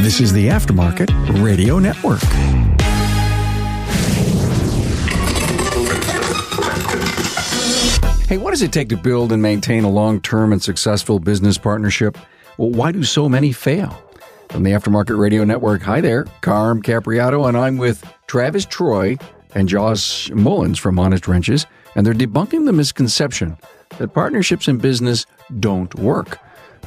This is the Aftermarket Radio Network. Hey, what does it take to build and maintain a long term and successful business partnership? Well, why do so many fail? From the Aftermarket Radio Network, hi there, Carm Capobianco, and I'm with Travis Troy and Josh Mullins from Honest Wrenches, and they're debunking the misconception that partnerships in business don't work.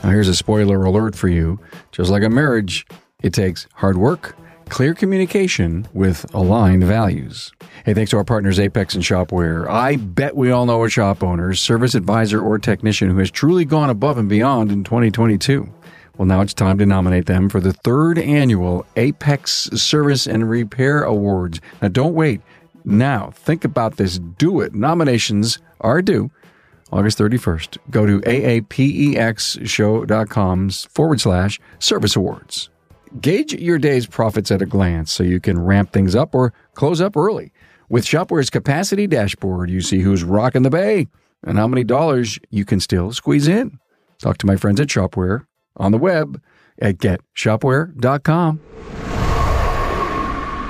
Now, here's a spoiler alert for you. Just like a marriage, it takes hard work, clear communication with aligned values. Hey, thanks to our partners AAPEX and Shopware. I bet we all know a shop owner, service advisor, or technician who has truly gone above and beyond in 2022. Well, now it's time to nominate them for the third annual AAPEX Service and Repair Awards. Now, don't wait. Now, think about this. Do it. Nominations are due August 31st. Go to aapexshow.com forward slash service awards. Gauge your day's profits at a glance so you can ramp things up or close up early. With Shopware's capacity dashboard, you see who's rocking the bay and how many dollars you can still squeeze in. Talk to my friends at Shopware on the web at getshopware.com.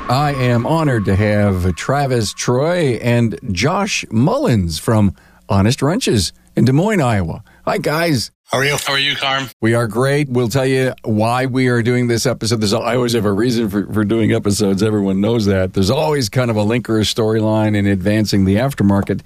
I am honored to have Travis Troy and Josh Mullins from Honest Wrenches in Des Moines, Iowa. Hi, guys. How are you? How are you, Carm? We are great. We'll tell you why we are doing this episode. There's, I always have a reason for, for doing episodes. Everyone knows that. There's always kind of a link or a storyline in advancing the aftermarket.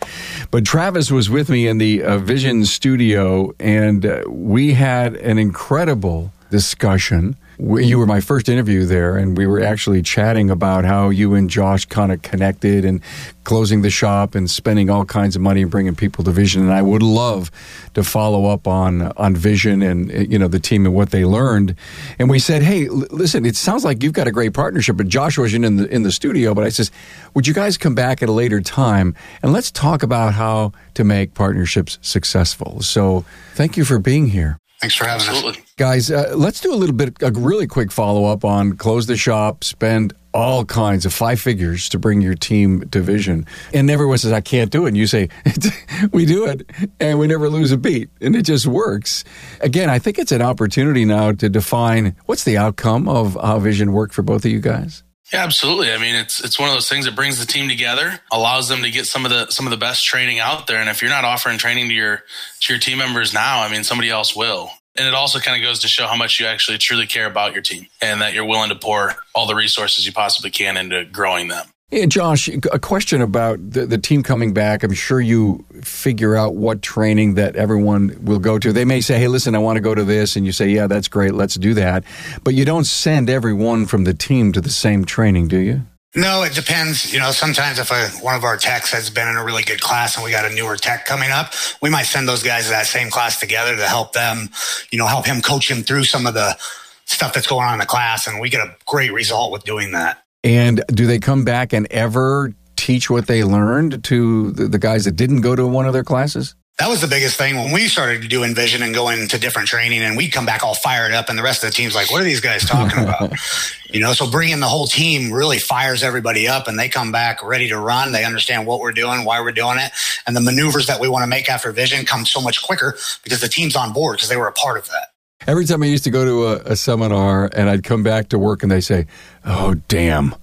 But Travis was with me in the uh, Vision studio, and uh, we had an incredible discussion you were my first interview there, and we were actually chatting about how you and Josh kind of connected and closing the shop and spending all kinds of money and bringing people to Vision. And I would love to follow up on on Vision and you know the team and what they learned. And we said, hey, l- listen, it sounds like you've got a great partnership. But Josh wasn't in the in the studio, but I says, would you guys come back at a later time and let's talk about how to make partnerships successful? So thank you for being here. Thanks for having Absolutely. us. Guys, uh, let's do a little bit, a really quick follow up on close the shop, spend all kinds of five figures to bring your team to vision. And everyone says, I can't do it. And you say, we do it and we never lose a beat. And it just works. Again, I think it's an opportunity now to define what's the outcome of how vision worked for both of you guys. Yeah, absolutely. I mean, it's it's one of those things that brings the team together, allows them to get some of the some of the best training out there. And if you're not offering training to your to your team members now, I mean, somebody else will. And it also kind of goes to show how much you actually truly care about your team and that you're willing to pour all the resources you possibly can into growing them. Yeah, Josh, a question about the, the team coming back. I'm sure you figure out what training that everyone will go to. They may say, hey, listen, I want to go to this. And you say, yeah, that's great. Let's do that. But you don't send everyone from the team to the same training, do you? No, it depends. You know, sometimes if a, one of our techs has been in a really good class and we got a newer tech coming up, we might send those guys to that same class together to help them, you know, help him coach him through some of the stuff that's going on in the class. And we get a great result with doing that. And do they come back and ever teach what they learned to the, guys that didn't go to one of their classes? That was the biggest thing when we started to do Envision and going to different training, and we'd come back all fired up, and the rest of the team's like, "What are these guys talking about?" you know, so bringing the whole team really fires everybody up, and they come back ready to run. They understand what we're doing, why we're doing it, and the maneuvers that we want to make after Vision come so much quicker because the team's on board because they were a part of that. Every time I used to go to a, a seminar and I'd come back to work and they say, "Oh, damn,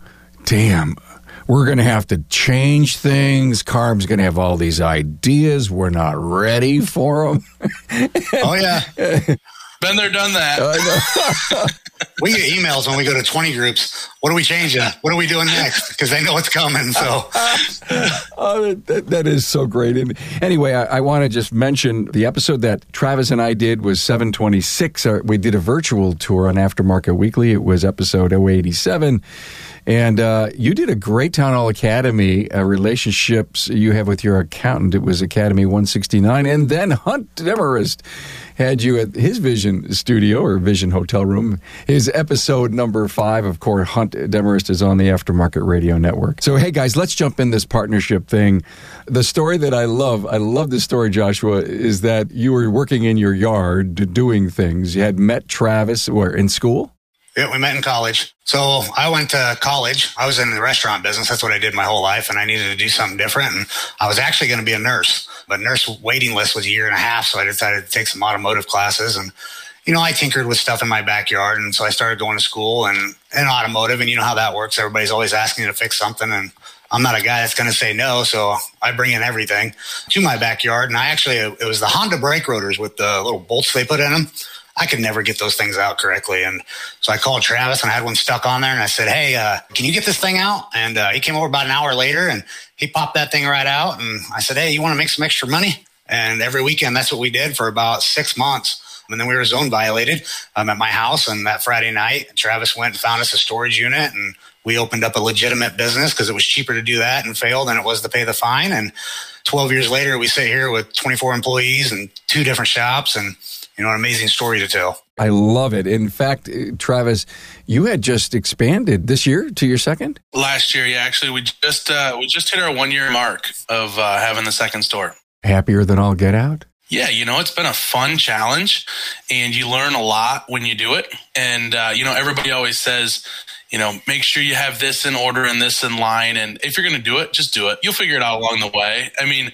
damn." We're going to have to change things. Carm's going to have all these ideas. We're not ready for them. oh, yeah. Been there, done that. we get emails when we go to 20 groups. What are we changing? What are we doing next? Because they know it's coming. So, oh, that, that is so great. And anyway, I, I want to just mention the episode that Travis and I did was 726. Uh, we did a virtual tour on Aftermarket Weekly. It was episode 087. And uh, you did a great Town Hall Academy uh, relationships you have with your accountant. It was Academy 169. And then Hunt Demarest had you at his Vision studio or Vision hotel room. His episode number five, of course, Hunt Demarest is on the Aftermarket Radio Network. So, hey guys, let's jump in this partnership thing. The story that I love, I love this story, Joshua, is that you were working in your yard doing things. You had met Travis where in school? Yeah, we met in college. So I went to college. I was in the restaurant business. That's what I did my whole life. And I needed to do something different. And I was actually going to be a nurse, but nurse waiting list was a year and a half. So I decided to take some automotive classes and you know, I tinkered with stuff in my backyard. And so I started going to school and in automotive. And you know how that works. Everybody's always asking you to fix something. And I'm not a guy that's going to say no. So I bring in everything to my backyard. And I actually, it was the Honda brake rotors with the little bolts they put in them. I could never get those things out correctly. And so I called Travis and I had one stuck on there and I said, Hey, uh, can you get this thing out? And uh, he came over about an hour later and he popped that thing right out. And I said, Hey, you want to make some extra money? And every weekend, that's what we did for about six months. And then we were zone violated um, at my house. And that Friday night, Travis went and found us a storage unit and we opened up a legitimate business because it was cheaper to do that and fail than it was to pay the fine. And 12 years later, we sit here with 24 employees and two different shops and, you know, an amazing story to tell. I love it. In fact, Travis, you had just expanded this year to your second. Last year, yeah. Actually, we just uh, we just hit our one year mark of uh, having the second store. Happier than all get out. Yeah, you know, it's been a fun challenge, and you learn a lot when you do it. And uh, you know, everybody always says, you know, make sure you have this in order and this in line. And if you're going to do it, just do it. You'll figure it out along the way. I mean,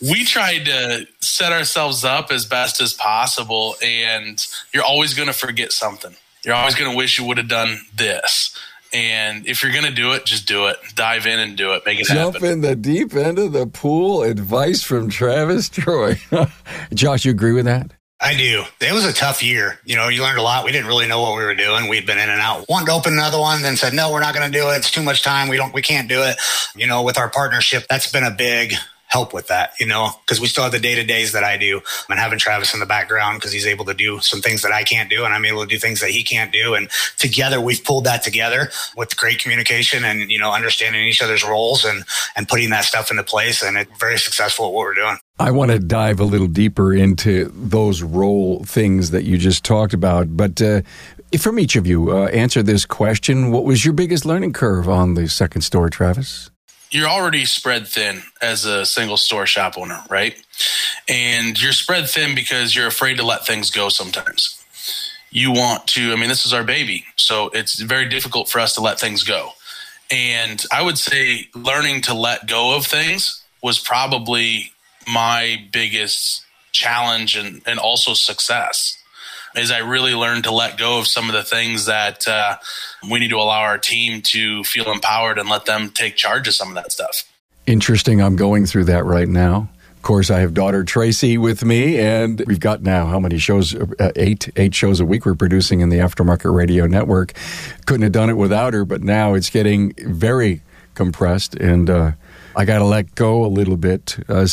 we tried to set ourselves up as best as possible, and you're always going to forget something. You're always going to wish you would have done this. And if you're going to do it, just do it. Dive in and do it. Make it happen. Jump happen. in the deep end of the pool. Advice from Travis Troy. Josh, you agree with that? I do. It was a tough year. You know, you learned a lot. We didn't really know what we were doing. We'd been in and out. Wanted to open another one, then said, no, we're not going to do it. It's too much time. We don't, we can't do it. You know, with our partnership, that's been a big help with that, you know, because we still have the day to days that I do and having Travis in the background because he's able to do some things that I can't do and I'm able to do things that he can't do. And together we've pulled that together with great communication and, you know, understanding each other's roles and, and putting that stuff into place. And it's very successful at what we're doing. I want to dive a little deeper into those role things that you just talked about. But uh, from each of you, uh, answer this question. What was your biggest learning curve on the second store, Travis? You're already spread thin as a single store shop owner, right? And you're spread thin because you're afraid to let things go sometimes. You want to, I mean, this is our baby. So it's very difficult for us to let things go. And I would say learning to let go of things was probably my biggest challenge and, and also success is I really learned to let go of some of the things that uh, we need to allow our team to feel empowered and let them take charge of some of that stuff. Interesting. I'm going through that right now. Of course, I have daughter Tracy with me, and we've got now how many shows? Uh, eight, eight shows a week we're producing in the Aftermarket Radio Network. Couldn't have done it without her, but now it's getting very compressed, and uh, I got to let go a little bit. Uh,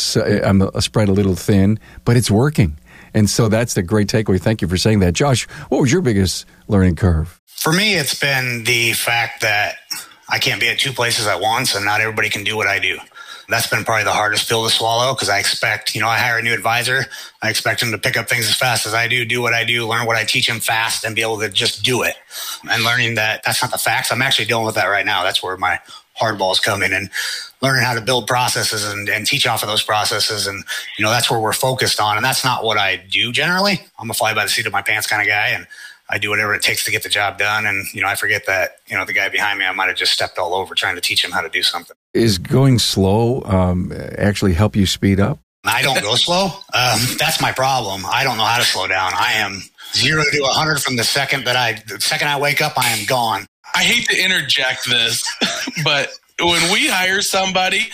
I'm spread a little thin, but it's working. And so that's the great takeaway. Thank you for saying that. Josh, what was your biggest learning curve? For me, it's been the fact that I can't be at two places at once and not everybody can do what I do. That's been probably the hardest pill to swallow because I expect, you know, I hire a new advisor. I expect him to pick up things as fast as I do, do what I do, learn what I teach him fast and be able to just do it. And learning that that's not the facts. I'm actually dealing with that right now. That's where my hardballs come in. And learning how to build processes and, and teach off of those processes. And, you know, that's where we're focused on. And that's not what I do generally. I'm a fly by the seat of my pants kind of guy. And I do whatever it takes to get the job done. And, you know, I forget that, you know, the guy behind me, I might have just stepped all over trying to teach him how to do something. Is going slow um, actually help you speed up? I don't go slow. Um, that's my problem. I don't know how to slow down. I am zero to 100 from the second that I, the second I wake up, I am gone. I hate to interject this, but when we hire somebody,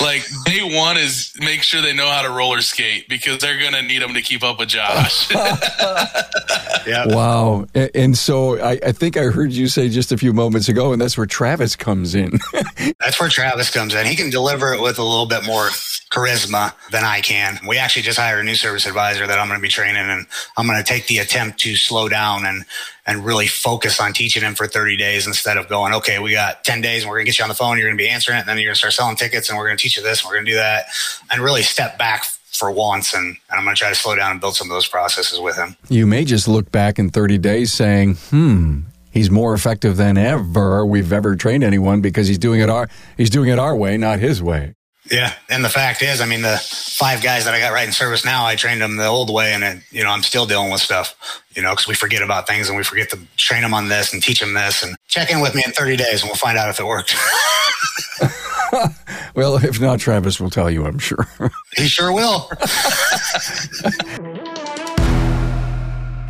like day one is make sure they know how to roller skate because they're going to need them to keep up with Josh. yeah. Wow. And so I, I, think I heard you say just a few moments ago, and that's where Travis comes in. that's where Travis comes in. He can deliver it with a little bit more charisma than I can. We actually just hired a new service advisor that I'm going to be training, and I'm going to take the attempt to slow down and and really focus on teaching him for 30 days instead of going, okay, we got 10 days and we're going to get you on the phone. You're going to be answering it. And then you're going to start selling tickets and we're going to teach you this and we're going to do that and really step back for once. And, and I'm going to try to slow down and build some of those processes with him. You may just look back in 30 days saying, hmm, he's more effective than ever we've ever trained anyone because he's doing it our, he's doing it our way, not his way. Yeah, and the fact is, I mean, the five guys that I got right in service now, I trained them the old way, and it, you know, I'm still dealing with stuff, you know, because we forget about things and we forget to train them on this and teach them this, and check in with me in 30 days, and we'll find out if it worked. well, if not, Travis will tell you, I'm sure. he sure will.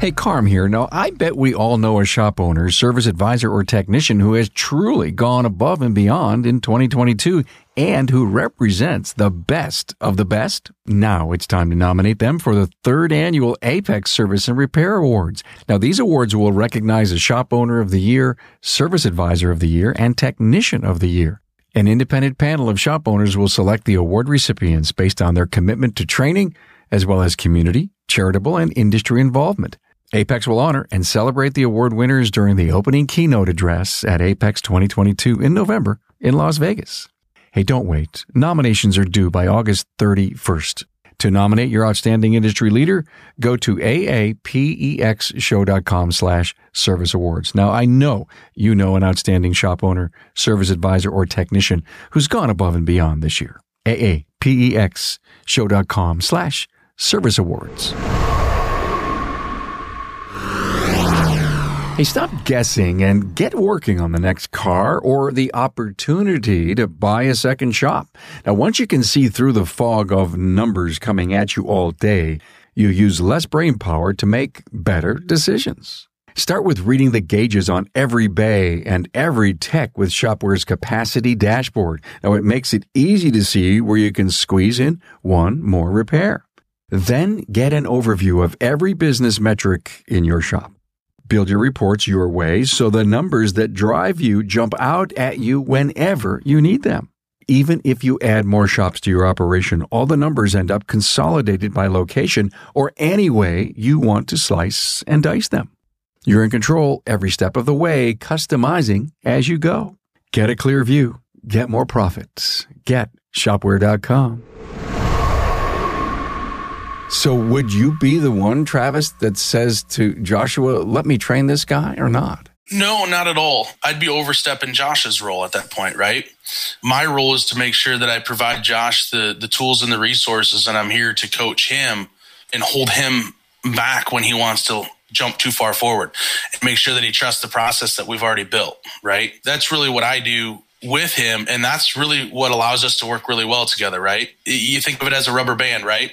Hey, Carm here. Now, I bet we all know a shop owner, service advisor, or technician who has truly gone above and beyond in 2022 and who represents the best of the best. Now it's time to nominate them for the third annual AAPEX Service and Repair Awards. Now, these awards will recognize a shop owner of the year, service advisor of the year, and technician of the year. An independent panel of shop owners will select the award recipients based on their commitment to training, as well as community, charitable, and industry involvement. AAPEX will honor and celebrate the award winners during the opening keynote address at AAPEX 2022 in November in Las Vegas. Hey, don't wait. Nominations are due by August 31st. To nominate your outstanding industry leader, go to aapexshow.com slash service awards. Now, I know you know an outstanding shop owner, service advisor, or technician who's gone above and beyond this year. aapexshow.com slash service awards. Hey, stop guessing and get working on the next car or the opportunity to buy a second shop. Now, once you can see through the fog of numbers coming at you all day, you use less brain power to make better decisions. Start with reading the gauges on every bay and every tech with Shopware's capacity dashboard. Now, it makes it easy to see where you can squeeze in one more repair. Then get an overview of every business metric in your shop. Build your reports your way so the numbers that drive you jump out at you whenever you need them. Even if you add more shops to your operation, all the numbers end up consolidated by location or any way you want to slice and dice them. You're in control every step of the way, customizing as you go. Get a clear view, get more profits. Get shopware.com. So, would you be the one, Travis, that says to Joshua, let me train this guy or not? No, not at all. I'd be overstepping Josh's role at that point, right? My role is to make sure that I provide Josh the, the tools and the resources, and I'm here to coach him and hold him back when he wants to jump too far forward and make sure that he trusts the process that we've already built, right? That's really what I do with him. And that's really what allows us to work really well together, right? You think of it as a rubber band, right?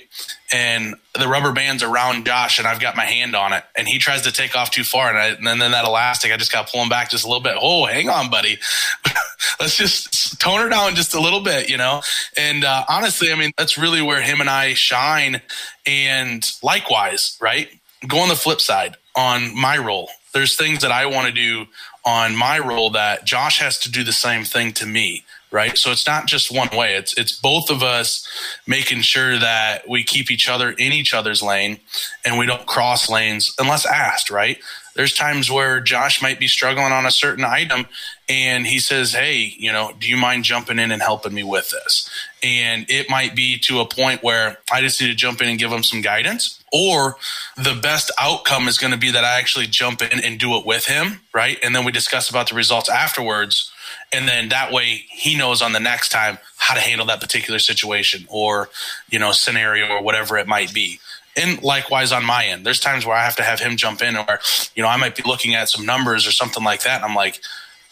And the rubber band's around Josh, and I've got my hand on it, and he tries to take off too far, and, I, and then, then that elastic, I just got to pull him back just a little bit. Oh, hang on, buddy. Let's just tone her down just a little bit, you know? And uh, honestly, I mean, that's really where him and I shine. And likewise, right? Go on the flip side on my role. There's things that I want to do on my role that Josh has to do the same thing to me, right? So it's not just one way. It's it's both of us making sure that we keep each other in each other's lane and we don't cross lanes unless asked, right? There's times where Josh might be struggling on a certain item and he says, Hey, you know, do you mind jumping in and helping me with this? And it might be to a point where I just need to jump in and give him some guidance or the best outcome is going to be that I actually jump in and do it with him, right? And then we discuss about the results afterwards. And then that way he knows on the next time how to handle that particular situation or, you know, scenario or whatever it might be. And likewise on my end, there's times where I have to have him jump in or, you know, I might be looking at some numbers or something like that. And I'm like,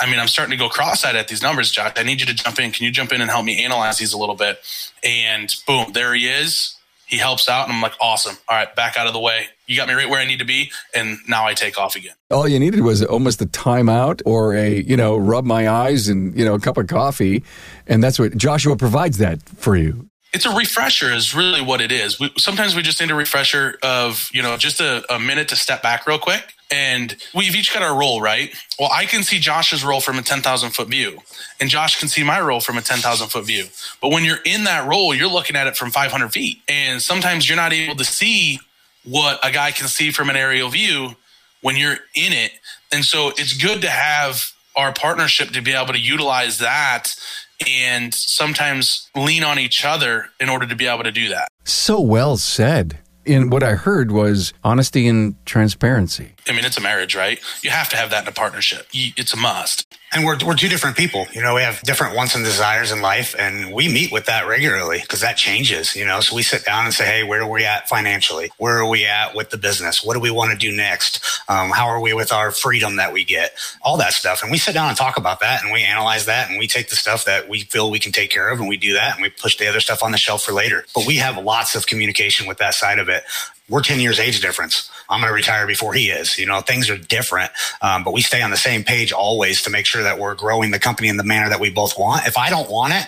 I mean, I'm starting to go cross-eyed at these numbers, Josh. I need you to jump in. Can you jump in and help me analyze these a little bit? And boom, there he is he helps out, and I'm like, awesome. All right, back out of the way. You got me right where I need to be, and now I take off again. All you needed was almost a timeout or a, you know, rub my eyes and, you know, a cup of coffee. And that's what Joshua provides that for you it's a refresher is really what it is. We, sometimes we just need a refresher of, you know, just a, a, minute to step back real quick. And we've each got our role, right? Well, I can see Josh's role from a 10,000 foot view, and Josh can see my role from a 10,000 foot view. But when you're in that role, you're looking at it from 500 feet. And sometimes you're not able to see what a guy can see from an aerial view when you're in it. And so it's good to have our partnership to be able to utilize that and sometimes lean on each other in order to be able to do that. So well said. And what I heard was honesty and transparency. I mean, it's a marriage, right? You have to have that in a partnership. It's a must. And we're, we're two different people. You know we have different wants and desires in life and we meet with that regularly because that changes you know? So we sit down and say hey where are we at financially? Where are we at with the business? What do we want to do next? Um, how are we with our freedom that we get? All that stuff. And we sit down and talk about that and we analyze that and we take the stuff that we feel we can take care of and we do that and we push the other stuff on the shelf for later. But we have lots of communication with that side of it We're 10 years age difference. I'm going to retire before he is. You know, things are different, um, but we stay on the same page always to make sure that we're growing the company in the manner that we both want. If I don't want it,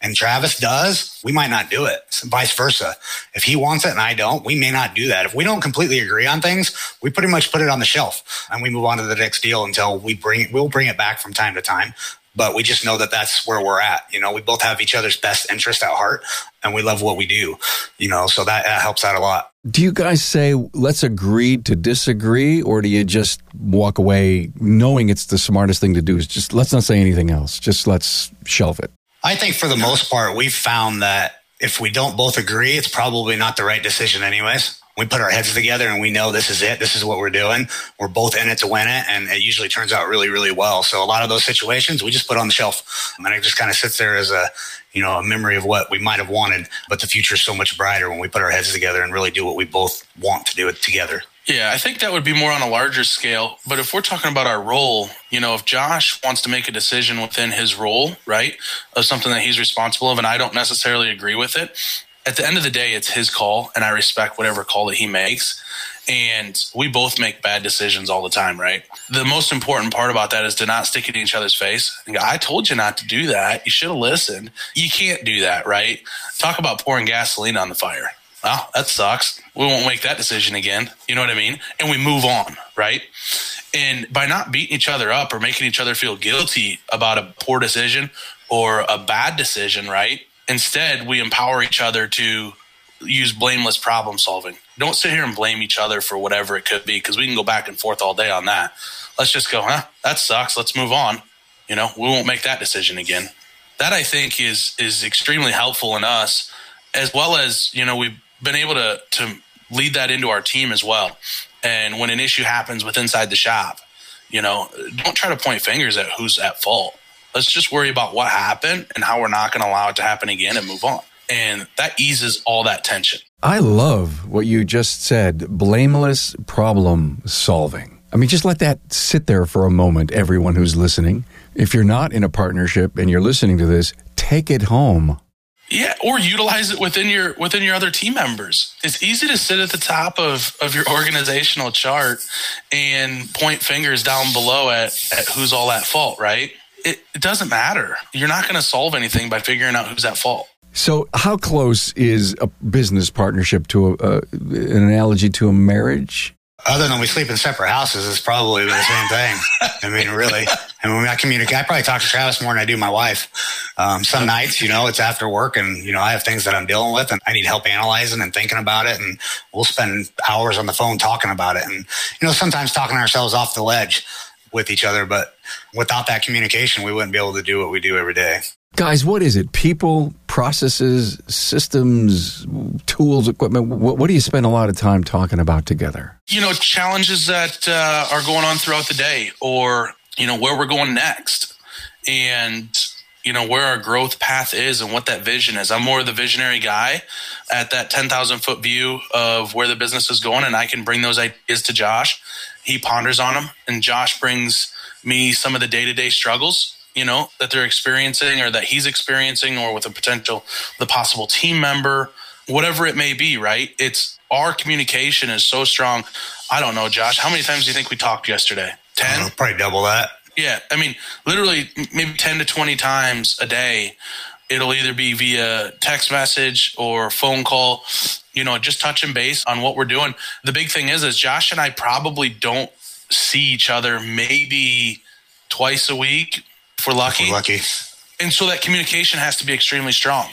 and Travis does, we might not do it. vice versa. If he wants it and I don't, we may not do that. If we don't completely agree on things, we pretty much put it on the shelf and we move on to the next deal until we bring we'll bring it back from time to time. But we just know that that's where we're at. You know, we both have each other's best interest at heart and we love what we do, you know, so that, that helps out a lot. Do you guys say, let's agree to disagree, or do you just walk away knowing it's the smartest thing to do? Is just let's not say anything else. Just let's shelve it. I think for the most part, we've found that if we don't both agree, it's probably not the right decision, anyways. We put our heads together and we know this is it. This is what we're doing. We're both in it to win it. And it usually turns out really, really well. So a lot of those situations we just put on the shelf and it just kind of sits there as a, you know, a memory of what we might have wanted. But the future is so much brighter when we put our heads together and really do what we both want to do it together. Yeah, I think that would be more on a larger scale. But if we're talking about our role, you know, if Josh wants to make a decision within his role, right, of something that he's responsible of, and I don't necessarily agree with it, at the end of the day, it's his call, and I respect whatever call that he makes. And we both make bad decisions all the time, right? The most important part about that is to not stick it in each other's face I told you not to do that. You should have listened. You can't do that, right? Talk about pouring gasoline on the fire well, that sucks. We won't make that decision again. You know what I mean? And we move on, right? And by not beating each other up or making each other feel guilty about a poor decision or a bad decision, right? Instead, we empower each other to use blameless problem solving. Don't sit here and blame each other for whatever it could be because we can go back and forth all day on that. Let's just go, huh? That sucks. Let's move on. You know, we won't make that decision again. That I think is is extremely helpful in us as well as, you know, we've been able to to lead that into our team as well. And when an issue happens with inside the shop, you know, don't try to point fingers at who's at fault. Let's just worry about what happened and how we're not going to allow it to happen again and move on. And that eases all that tension. I love what you just said blameless problem solving. I mean, just let that sit there for a moment, everyone who's listening. If you're not in a partnership and you're listening to this, take it home. Yeah, or utilize it within your within your other team members. It's easy to sit at the top of, of your organizational chart and point fingers down below at, at who's all at fault, right? It, it doesn't matter. You're not going to solve anything by figuring out who's at fault. So, how close is a business partnership to a, uh, an analogy to a marriage? other than we sleep in separate houses, it's probably the same thing. I mean, really. And when I communicate, I probably talk to Travis more than I do my wife. Um, some nights, you know, it's after work and, you know, I have things that I'm dealing with and I need help analyzing and thinking about it. And we'll spend hours on the phone talking about it. And, you know, sometimes talking ourselves off the ledge with each other. But without that communication, we wouldn't be able to do what we do every day. Guys, what is it? People, processes, systems, tools, equipment? What, what, do you spend a lot of time talking about together? You know, challenges that uh, are going on throughout the day or, you know, where we're going next and, you know, where our growth path is and what that vision is. I'm more of the visionary guy at that 10,000 foot view of where the business is going, and I can bring those ideas to Josh. He ponders on them, and Josh brings me some of the day to day struggles you know that they're experiencing or that he's experiencing or with a potential the possible team member whatever it may be right? It's our communication is so strong. I don't know josh how many times do you think we talked yesterday? 10 uh, probably double that. Yeah i mean literally maybe 10 to 20 times a day it'll either be via text message or phone call you know just touching base on what we're doing the big thing is is josh and i probably don't see each other maybe twice a week if we're lucky. If we're lucky. And so that communication has to be extremely strong.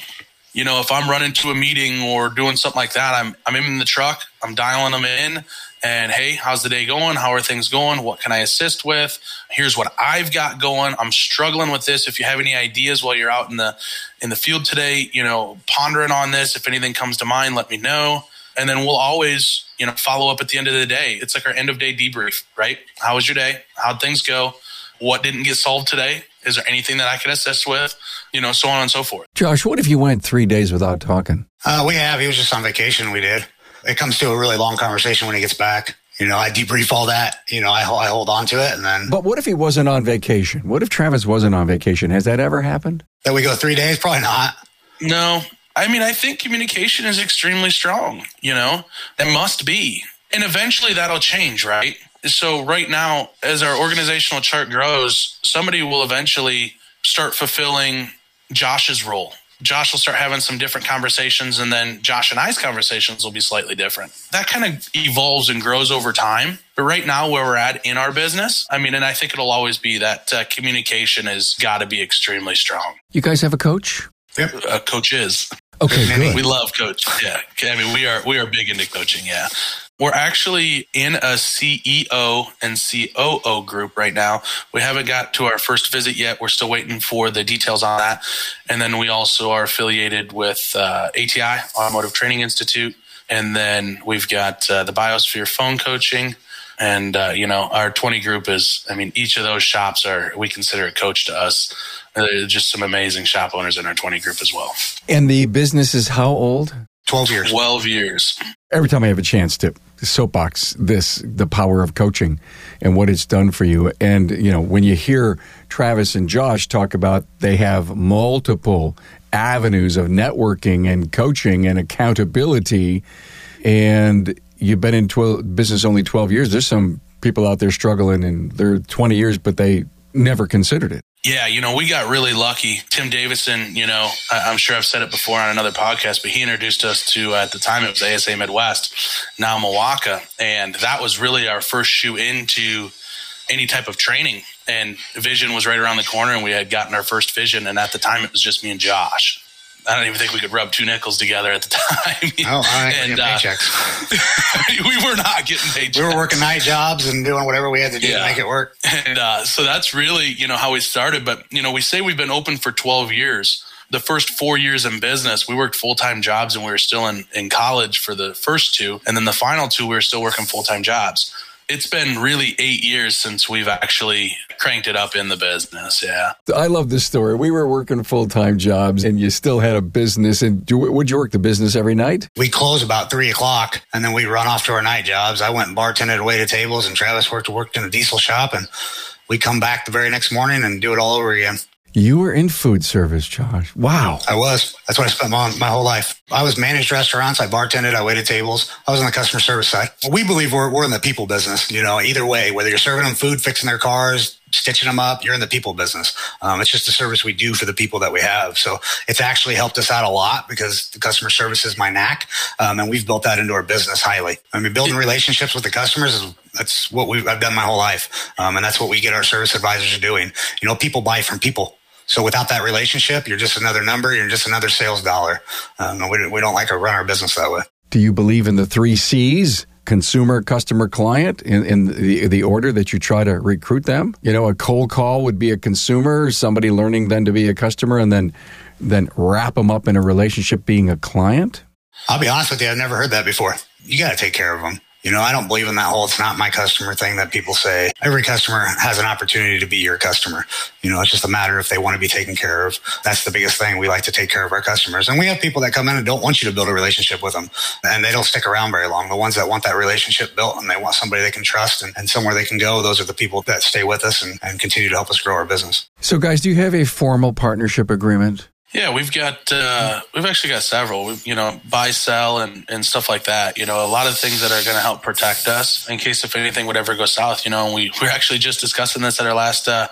You know, if I'm running to a meeting or doing something like that, I'm I'm in the truck, I'm dialing them in, and hey, how's the day going? How are things going? What can I assist with? Here's what I've got going. I'm struggling with this. If you have any ideas while you're out in the in the field today, you know, pondering on this. If anything comes to mind, let me know. And then we'll always, you know, follow up at the end of the day. It's like our end of day debrief, right? How was your day? How'd things go? What didn't get solved today? Is there anything that I can assist with? You know, so on and so forth. Josh, what if you went three days without talking? Uh, we have. He was just on vacation. We did. It comes to a really long conversation when he gets back. You know, I debrief all that. You know, I, I hold on to it, and then. But what if he wasn't on vacation? What if Travis wasn't on vacation? Has that ever happened? That we go three days? Probably not. No, I mean, I think communication is extremely strong, you know, it must be. And eventually that'll change, right? So, right now, as our organizational chart grows, somebody will eventually start fulfilling Josh's role. Josh will start having some different conversations, and then Josh and I's conversations will be slightly different. That kind of evolves and grows over time. But right now, where we're at in our business, I mean, and I think it'll always be that uh, communication has got to be extremely strong. You guys have a coach? Yep. Uh, coach is. Okay, good. We love coach. Yeah. I mean, we are we are big into coaching. Yeah. We're actually in a CEO and COO group right now. We haven't got to our first visit yet. We're still waiting for the details on that. And then we also are affiliated with uh, ATI, Automotive Training Institute. And then we've got uh, the Biosphere phone coaching. And, uh, you know, our 20 group is, I mean, each of those shops are, we consider a coach to us. There's just some amazing shop owners in our 20 group as well. And the business is how old? 12 years. 12 years. Every time I have a chance to soapbox this, the power of coaching and what it's done for you. And, you know, when you hear Travis and Josh talk about they have multiple avenues of networking and coaching and accountability, and you've been in 12, business only 12 years, there's some people out there struggling and they're 20 years, but they never considered it. Yeah, you know, we got really lucky. Tim Davison, you know, I, am sure I've said it before on another podcast, but he introduced us to, uh, at the time, it was ASA Midwest, now Milwaukee. And that was really our first shoe into any type of training. And Vision was right around the corner, and we had gotten our first Vision. And at the time, it was just me and Josh. I don't even think we could rub two nickels together at the time. Oh, I and, uh, paychecks. we were not getting paychecks. We were working night jobs and doing whatever we had to do yeah. to make it work. And uh, so that's really, you know, how we started. But, you know, we say we've been open for 12 years. The first four years in business, we worked full time jobs and we were still in, in college for the first two. And then the final two, we were still working full time jobs it's been really eight years since we've actually cranked it up in the business. Yeah. I love this story. We were working full time jobs and you still had a business. And do, would you work the business every night? We close about three o'clock and then we run off to our night jobs. I went and bartended, waited tables, and Travis worked worked in a diesel shop. And we come back the very next morning and do it all over again. You were in food service, Josh. Wow. I was. That's what I spent my, my whole life. I was managed restaurants. I bartended. I waited tables. I was on the customer service side. We believe we're, we're in the people business. You know, either way, whether you're serving them food, fixing their cars, stitching them up, you're in the people business. Um, it's just the service we do for the people that we have. So it's actually helped us out a lot because the customer service is my knack. Um, and we've built that into our business highly. I mean, building relationships with the customers is that's what we've, I've done my whole life. Um, and that's what we get our service advisors doing. You know, people buy from people. So without that relationship, you're just another number. You're just another sales dollar. Um, we, we don't like to run our business that way. Do you believe in the three C's? Consumer, customer, client in, in the, the order that you try to recruit them. You know, a cold call would be a consumer, somebody learning then to be a customer, and then then wrap them up in a relationship being a client. I'll be honest with you, I've never heard that before. You got to take care of them. You know, I don't believe in that whole it's not my customer thing that people say. Every customer has an opportunity to be your customer. You know, it's just a matter if they want to be taken care of. That's the biggest thing. We like to take care of our customers. And we have people that come in and don't want you to build a relationship with them and they don't stick around very long. The ones that want that relationship built and they want somebody they can trust and, and somewhere they can go, those are the people that stay with us and, and continue to help us grow our business. So, guys, do you have a formal partnership agreement? Yeah, we've got uh, we've actually got several. We, you know, buy, sell, and and stuff like that. You know, a lot of things that are going to help protect us in case if anything would ever go south. You know, and we we're actually just discussing this at our last. Uh,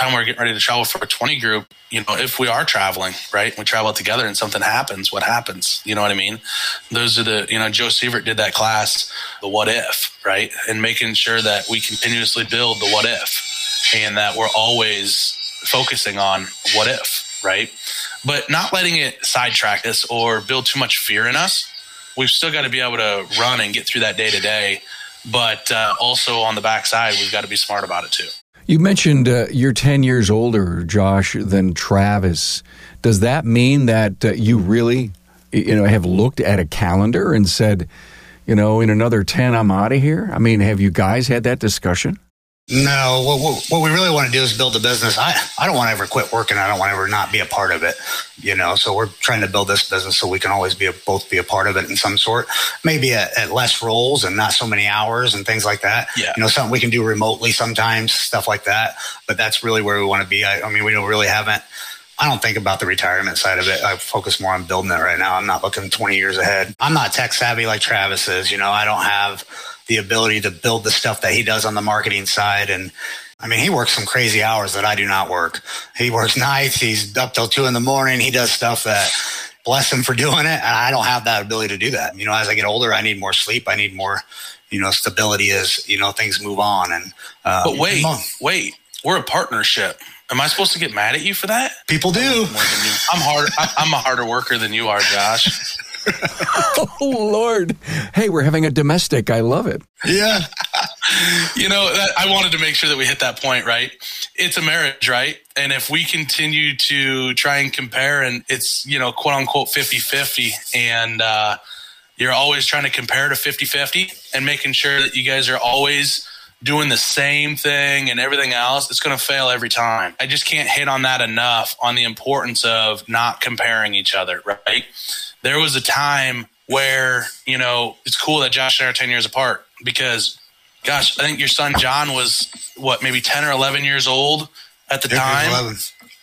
time we're getting ready to travel for a 20 group, you know, if we are traveling, right, we travel together and something happens, what happens? You know what I mean? Those are the, you know, Joe Sievert did that class, the what if, right? And making sure that we continuously build the what if and that we're always focusing on what if, right? But not letting it sidetrack us or build too much fear in us. We've still got to be able to run and get through that day to day, but uh, also on the backside, we've got to be smart about it too. You mentioned uh, you're 10 years older, Josh, than Travis. Does that mean that uh, you really, you know, have looked at a calendar and said, you know, in another 10, I'm out of here? I mean, have you guys had that discussion? No, what, what, we really want to do is build a business. I, I don't want to ever quit working. I don't want to ever not be a part of it, you know. So we're trying to build this business so we can always be a, both be a part of it in some sort. Maybe at, at, less roles and not so many hours and things like that. Yeah. You know, something we can do remotely sometimes, stuff like that. But that's really where we want to be. I, I mean, we don't really haven't I don't think about the retirement side of it. I focus more on building it right now. I'm not looking 20 years ahead. I'm not tech savvy like Travis is. You know, I don't have the ability to build the stuff that he does on the marketing side. And I mean, he works some crazy hours that I do not work. He works nights. He's up till two in the morning. He does stuff that bless him for doing it. And I don't have that ability to do that. You know, as I get older, I need more sleep. I need more, you know, stability as, you know, things move on. And, uh, but wait, wait, we're a partnership. Am I supposed to get mad at you for that? People do. You. I'm hard. I'm a harder worker than you are, Josh. oh Lord! Hey, we're having a domestic. I love it. Yeah. you know, that, I wanted to make sure that we hit that point, right? It's a marriage, right? And if we continue to try and compare, and it's you know, quote unquote, 50-50, and uh, you're always trying to compare to 50-50, and making sure that you guys are always doing the same thing and everything else, it's going to fail every time. I just can't hit on that enough on the importance of not comparing each other, right? There was a time where, you know, it's cool that Josh and I are 10 years apart because, gosh, I think your son John was, what, maybe 10 or 11 years old at the time.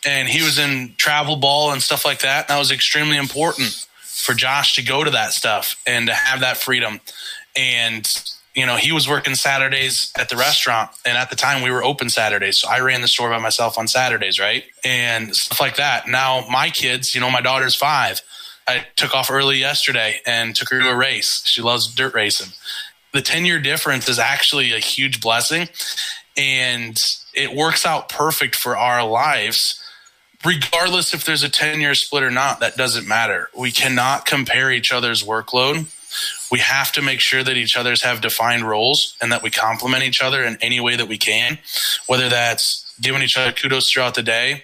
And he was in travel ball and stuff like that. That was extremely important for Josh to go to that stuff and to have that freedom. And you know, he was working Saturdays at the restaurant. And at the time we were open Saturdays. So I ran the store by myself on Saturdays, right? And stuff like that. Now my kids, you know, my daughter's five. I took off early yesterday and took her to a race. She loves dirt racing. The 10 year difference is actually a huge blessing. And it works out perfect for our lives regardless if there's a 10 year split or not, that doesn't matter. We cannot compare each other's workload we have to make sure that each other's have defined roles and that we complement each other in any way that we can, whether that's giving each other kudos throughout the day,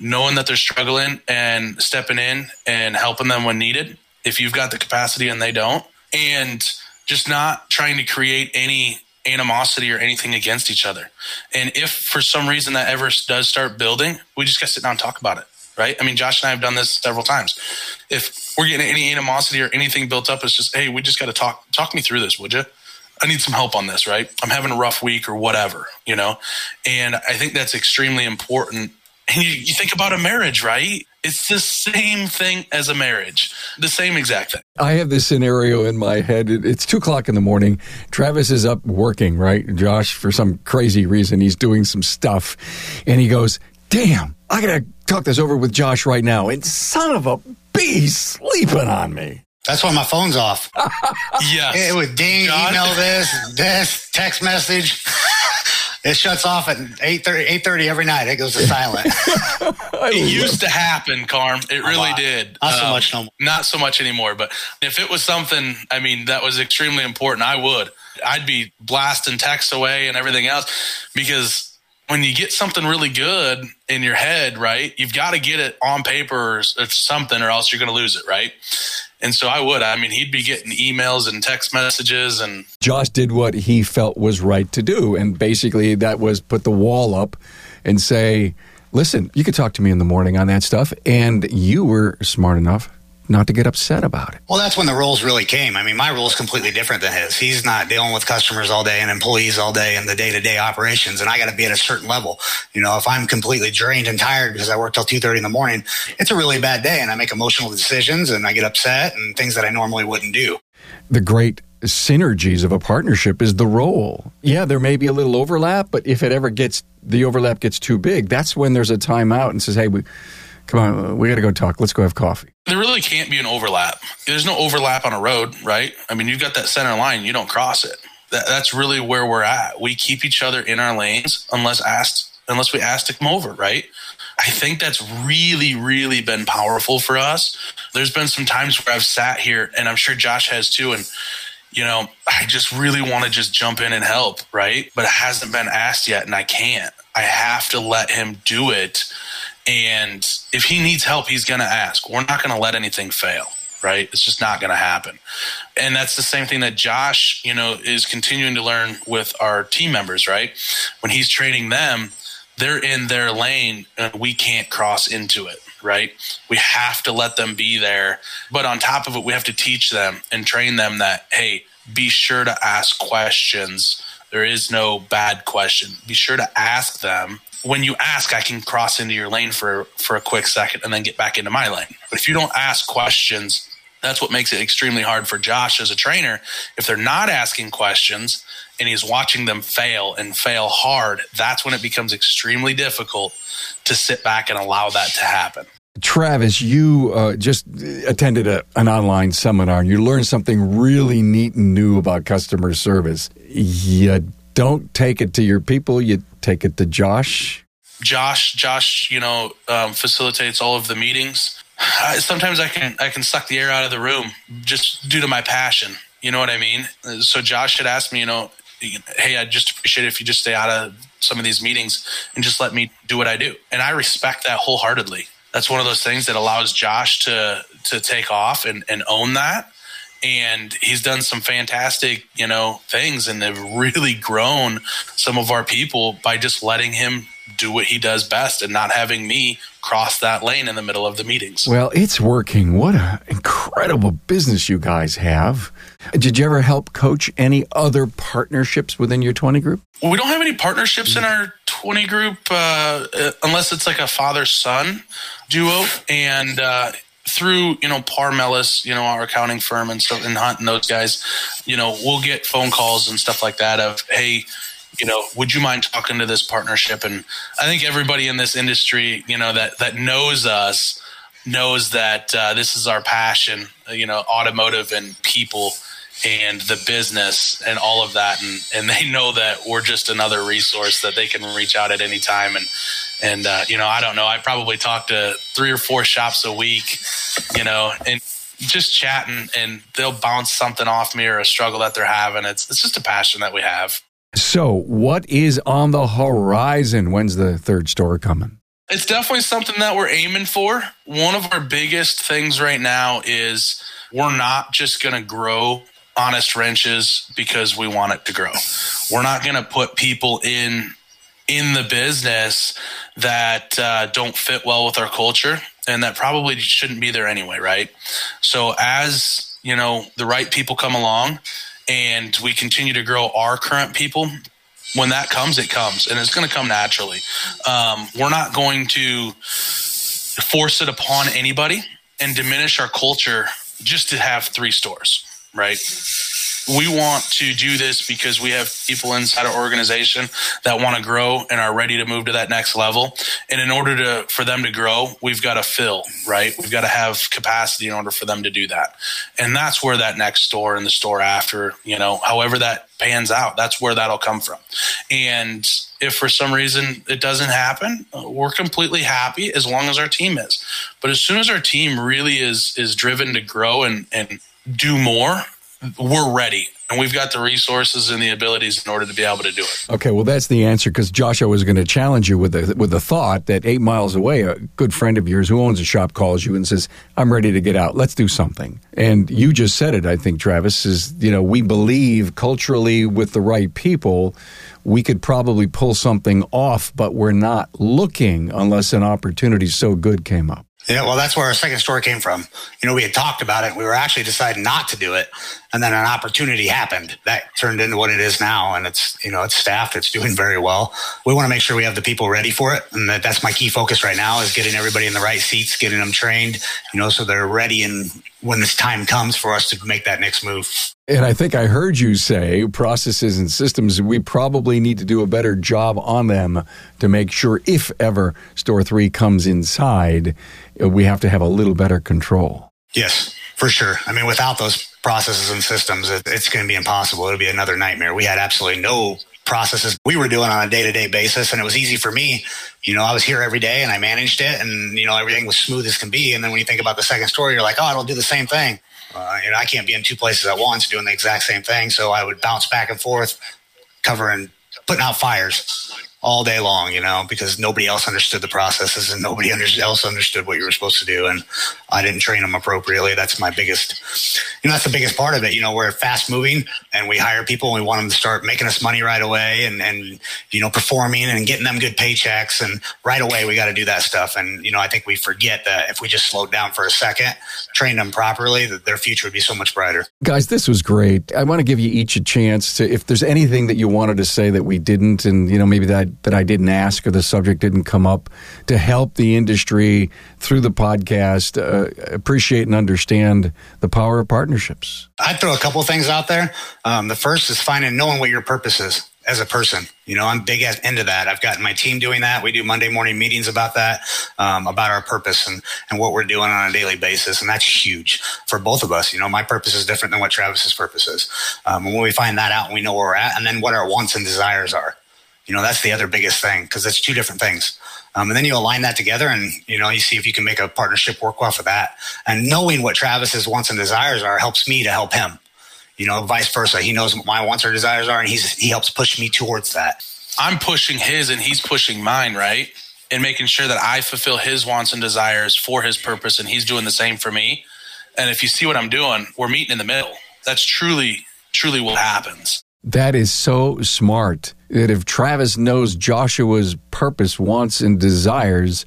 knowing that they're struggling and stepping in and helping them when needed if you've got the capacity and they don't, and just not trying to create any animosity or anything against each other. And if for some reason that ever does start building, we just got to sit down and talk about it right? I mean, Josh and I have done this several times. If we're getting any animosity or anything built up, it's just, hey, we just got to talk. Talk me through this, would you? I need some help on this, right? I'm having a rough week or whatever, you know? And I think that's extremely important. And you, you think about a marriage, right? It's the same thing as a marriage, the same exact thing. I have this scenario in my head. It's two o'clock in the morning. Travis is up working, right? Josh, for some crazy reason, he's doing some stuff. And he goes, Damn, I gotta talk this over with Josh right now. And son of a bee sleeping on me. That's why my phone's off. yeah. It would ding, John? email this, this, text message. It shuts off at 8.30, 8.30 every night. It goes to silent. it used to happen, Carm. It really did. Not so um, much no more. Not so much anymore. But if it was something, I mean, that was extremely important, I would. I'd be blasting texts away and everything else because when you get something really good in your head, right, you've got to get it on paper or something, or else you're going to lose it, right? And so I would. I mean, he'd be getting emails and text messages, and Josh did what he felt was right to do, and basically that was put the wall up and say, "Listen, you could talk to me in the morning on that stuff," and you were smart enough not to get upset about it. Well, that's when the roles really came. I mean, my role is completely different than his. He's not dealing with customers all day and employees all day and the day to day operations. And I got to be at a certain level. You know, if I'm completely drained and tired because I work till two thirty in the morning, it's a really bad day, and I make emotional decisions and I get upset and things that I normally wouldn't do. The great synergies of a partnership is the role. Yeah, there may be a little overlap, but if it ever gets the overlap gets too big, that's when there's a timeout and says, "Hey, we." Come on, we got to go talk. Let's go have coffee. There really can't be an overlap. There's no overlap on a road, right? I mean, you've got that center line, you don't cross it. That, that's really where we're at. We keep each other in our lanes unless asked, unless we ask to come over, right? I think that's really, really been powerful for us. There's been some times where I've sat here, and I'm sure Josh has too, and you know, I just really want to just jump in and help, right? But it hasn't been asked yet, and I can't. I have to let him do it and if he needs help, he's going to ask. We're not going to let anything fail, right? It's just not going to happen. And that's the same thing that Josh, you know, is continuing to learn with our team members, right? When he's training them, they're in their lane and we can't cross into it, right? We have to let them be there. But on top of it, we have to teach them and train them that, hey, be sure to ask questions. There is no bad question. Be sure to ask them when you ask, I can cross into your lane for for a quick second and then get back into my lane. But if you don't ask questions, that's what makes it extremely hard for Josh as a trainer. If they're not asking questions and he's watching them fail and fail hard, that's when it becomes extremely difficult to sit back and allow that to happen. Travis, you uh, just attended a, an online seminar and you learned something really neat and new about customer service. You don't take it to your people, you take it to Josh. Josh, Josh, you know, um, facilitates all of the meetings. sometimes I can I can suck the air out of the room just due to my passion. You know what I mean? So Josh had asked me, you know, hey, I just appreciate if you just stay out of some of these meetings and just let me do what I do. And I respect that wholeheartedly that's one of those things that allows Josh to to take off and, and own that. And he's done some fantastic, you know, things and they've really grown some of our people by just letting him do what he does best and not having me cross that lane in the middle of the meetings. Well, it's working. What an incredible business you guys have. Did you ever help coach any other partnerships within your 20 group? we don't have any partnerships in our 20 group uh, unless it's like a father son duo. And uh, through, you know, Parmelis, you know, our accounting firm and stuff, and Hunt and those guys, you know, we'll get phone calls and stuff like that of, hey, you know, would you mind talking to this partnership? And I think everybody in this industry, you know, that that knows us knows that uh, this is our passion. You know, automotive and people and the business and all of that, and and they know that we're just another resource that they can reach out at any time. And and uh, you know, I don't know. I probably talk to three or four shops a week, you know, and just chatting and they'll bounce something off me or a struggle that they're having. It's it's just a passion that we have. So, what is on the horizon? When's the third store coming? It's definitely something that we're aiming for. One of our biggest things right now is we're not just going to grow honest wrenches because we want it to grow. We're not going to put people in in the business that uh, don't fit well with our culture and that probably shouldn't be there anyway, right? So as you know, the right people come along and we continue to grow our current people when that comes it comes and it's going to come naturally um, we're not going to force it upon anybody and diminish our culture just to have three stores right we want to do this because we have people inside our organization that want to grow and are ready to move to that next level. And in order to for them to grow, we've got to fill, right? We've got to have capacity in order for them to do that. And that's where that next store and the store after, you know, however that pans out, that's where that'll come from. And if for some reason it doesn't happen, we're completely happy as long as our team is. But as soon as our team really is is driven to grow and and do more we're ready and we've got the resources and the abilities in order to be able to do it. Okay, well that's the answer because Joshua was going to challenge you with the with the thought that eight miles away, a good friend of yours who owns a shop calls you and says, "I'm ready to get out. Let's do something." And you just said it. I think Travis is. You know, we believe culturally with the right people, we could probably pull something off, but we're not looking unless an opportunity so good came up. Yeah, well, that's where our second story came from. You know, we had talked about it. We were actually deciding not to do it. And then an opportunity happened that turned into what it is now. And it's, you know, it's staffed. It's doing very well. We want to make sure we have the people ready for it. And that, that's my key focus right now is getting everybody in the right seats, getting them trained, you know, so they're ready. And when this time comes for us to make that next move. And I think I heard you say processes and systems, we probably need to do a better job on them to make sure if ever store three comes inside, we have to have a little better control. Yes, for sure. I mean, without those processes and systems, it's going to be impossible. It'll be another nightmare. We had absolutely no processes we were doing on a day to day basis. And it was easy for me. You know, I was here every day and I managed it and, you know, everything was smooth as can be. And then when you think about the second story, you're like, oh, it'll do the same thing. Uh, you know, I can't be in two places at once doing the exact same thing. So I would bounce back and forth, covering, putting out fires all day long, you know, because nobody else understood the processes and nobody else understood what you were supposed to do. And I didn't train them appropriately. That's my biggest, you know, that's the biggest part of it. You know, we're fast moving and we hire people and we want them to start making us money right away and, and, you know, performing and getting them good paychecks. And right away, we got to do that stuff. And, you know, I think we forget that if we just slowed down for a second, trained them properly, that their future would be so much brighter. Guys, this was great. I want to give you each a chance to, if there's anything that you wanted to say that we didn't, and, you know, maybe that that, I didn't ask or the subject didn't come up to help the industry through the podcast uh, appreciate and understand the power of partnerships? I'd throw a couple things out there. Um, the first is finding knowing what your purpose is as a person. You know, I'm big into that. I've got my team doing that. We do Monday morning meetings about that, um, about our purpose and, and what we're doing on a daily basis. And that's huge for both of us. You know, my purpose is different than what Travis's purpose is. Um, and when we find that out and we know where we're at and then what our wants and desires are, you know, that's the other biggest thing because it's two different things. Um, and then you align that together and, you know, you see if you can make a partnership work well for that. And knowing what Travis's wants and desires are helps me to help him you know, vice versa. He knows what my wants or desires are, and he's he helps push me towards that. I'm pushing his, and he's pushing mine, right? And making sure that I fulfill his wants and desires for his purpose, and he's doing the same for me. And if you see what I'm doing, we're meeting in the middle. That's truly, truly what happens. That is so smart. That if Travis knows Joshua's purpose, wants, and desires,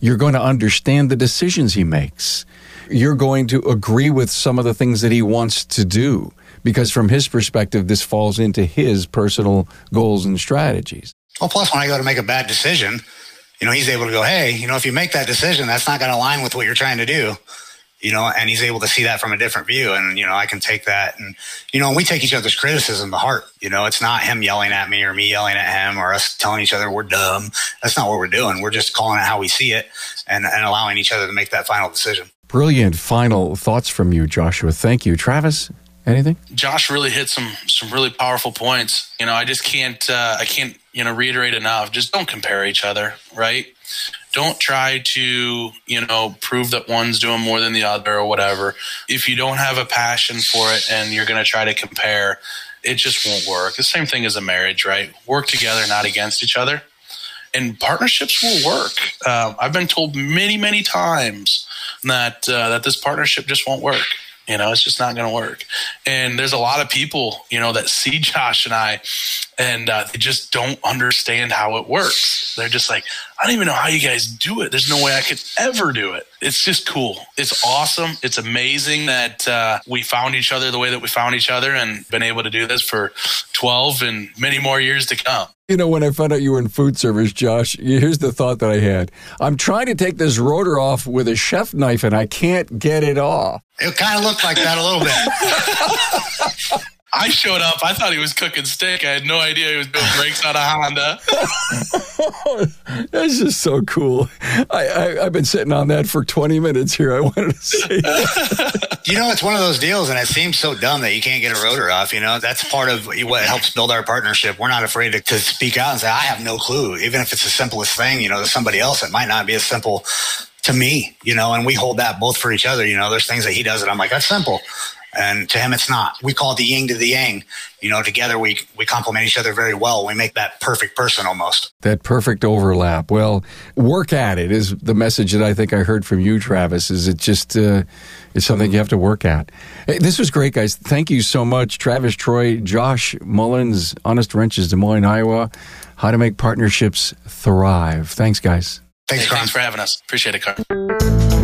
you're going to understand the decisions he makes. You're going to agree with some of the things that he wants to do because from his perspective, this falls into his personal goals and strategies. Well, plus when I go to make a bad decision, you know, he's able to go, hey, you know, if you make that decision, that's not going to align with what you're trying to do. You know, and he's able to see that from a different view. And, you know, I can take that and, you know, we take each other's criticism to heart. You know, it's not him yelling at me or me yelling at him or us telling each other we're dumb. That's not what we're doing. We're just calling it how we see it and, and allowing each other to make that final decision. Brilliant final thoughts from you, Joshua. Thank you. Travis? Anything? Josh really hit some some really powerful points. You know, I just can't uh, I can't you know reiterate enough. Just don't compare each other, right? Don't try to you know prove that one's doing more than the other or whatever. If you don't have a passion for it and you're going to try to compare, it just won't work. The same thing as a marriage, right? Work together, not against each other. And partnerships will work. Uh, I've been told many, many times that uh, that this partnership just won't work you know, it's just not going to work. And there's a lot of people, you know, that see Josh and I and uh, they just don't understand how it works. They're just like, I don't even know how you guys do it. There's no way I could ever do it. It's just cool. It's awesome. It's amazing that uh, we found each other the way that we found each other and been able to do this for 12 and many more years to come. You know, when I found out you were in food service, Josh, here's the thought that I had. I'm trying to take this rotor off with a chef knife and I can't get it off. It kind of looked like that a little bit. I showed up. I thought he was cooking steak. I had no idea he was doing brakes on a Honda. That's just so cool. I, I, have been sitting on that for 20 minutes here. I wanted to say You know, it's one of those deals, and it seems so dumb that you can't get a rotor off. You know, that's part of what helps build our partnership. We're not afraid to, to speak out and say, I have no clue. Even if it's the simplest thing, you know, to somebody else, it might not be as simple to me, you know, and we hold that both for each other. You know, there's things that he does that I'm like, that's simple. And to him, it's not. We call it the yin to the yang. You know, together we, we complement each other very well. We make that perfect person almost. That perfect overlap. Well, work at it is the message that I think I heard from you, Travis, is it just, uh, it's something you have to work at. Hey, this was great, guys. Thank you so much. Travis Troy, Josh Mullins, Honest Wrenches, Des Moines, Iowa. How to make partnerships thrive. Thanks, guys. Thanks, hey, thanks for having us. Appreciate it, Carm.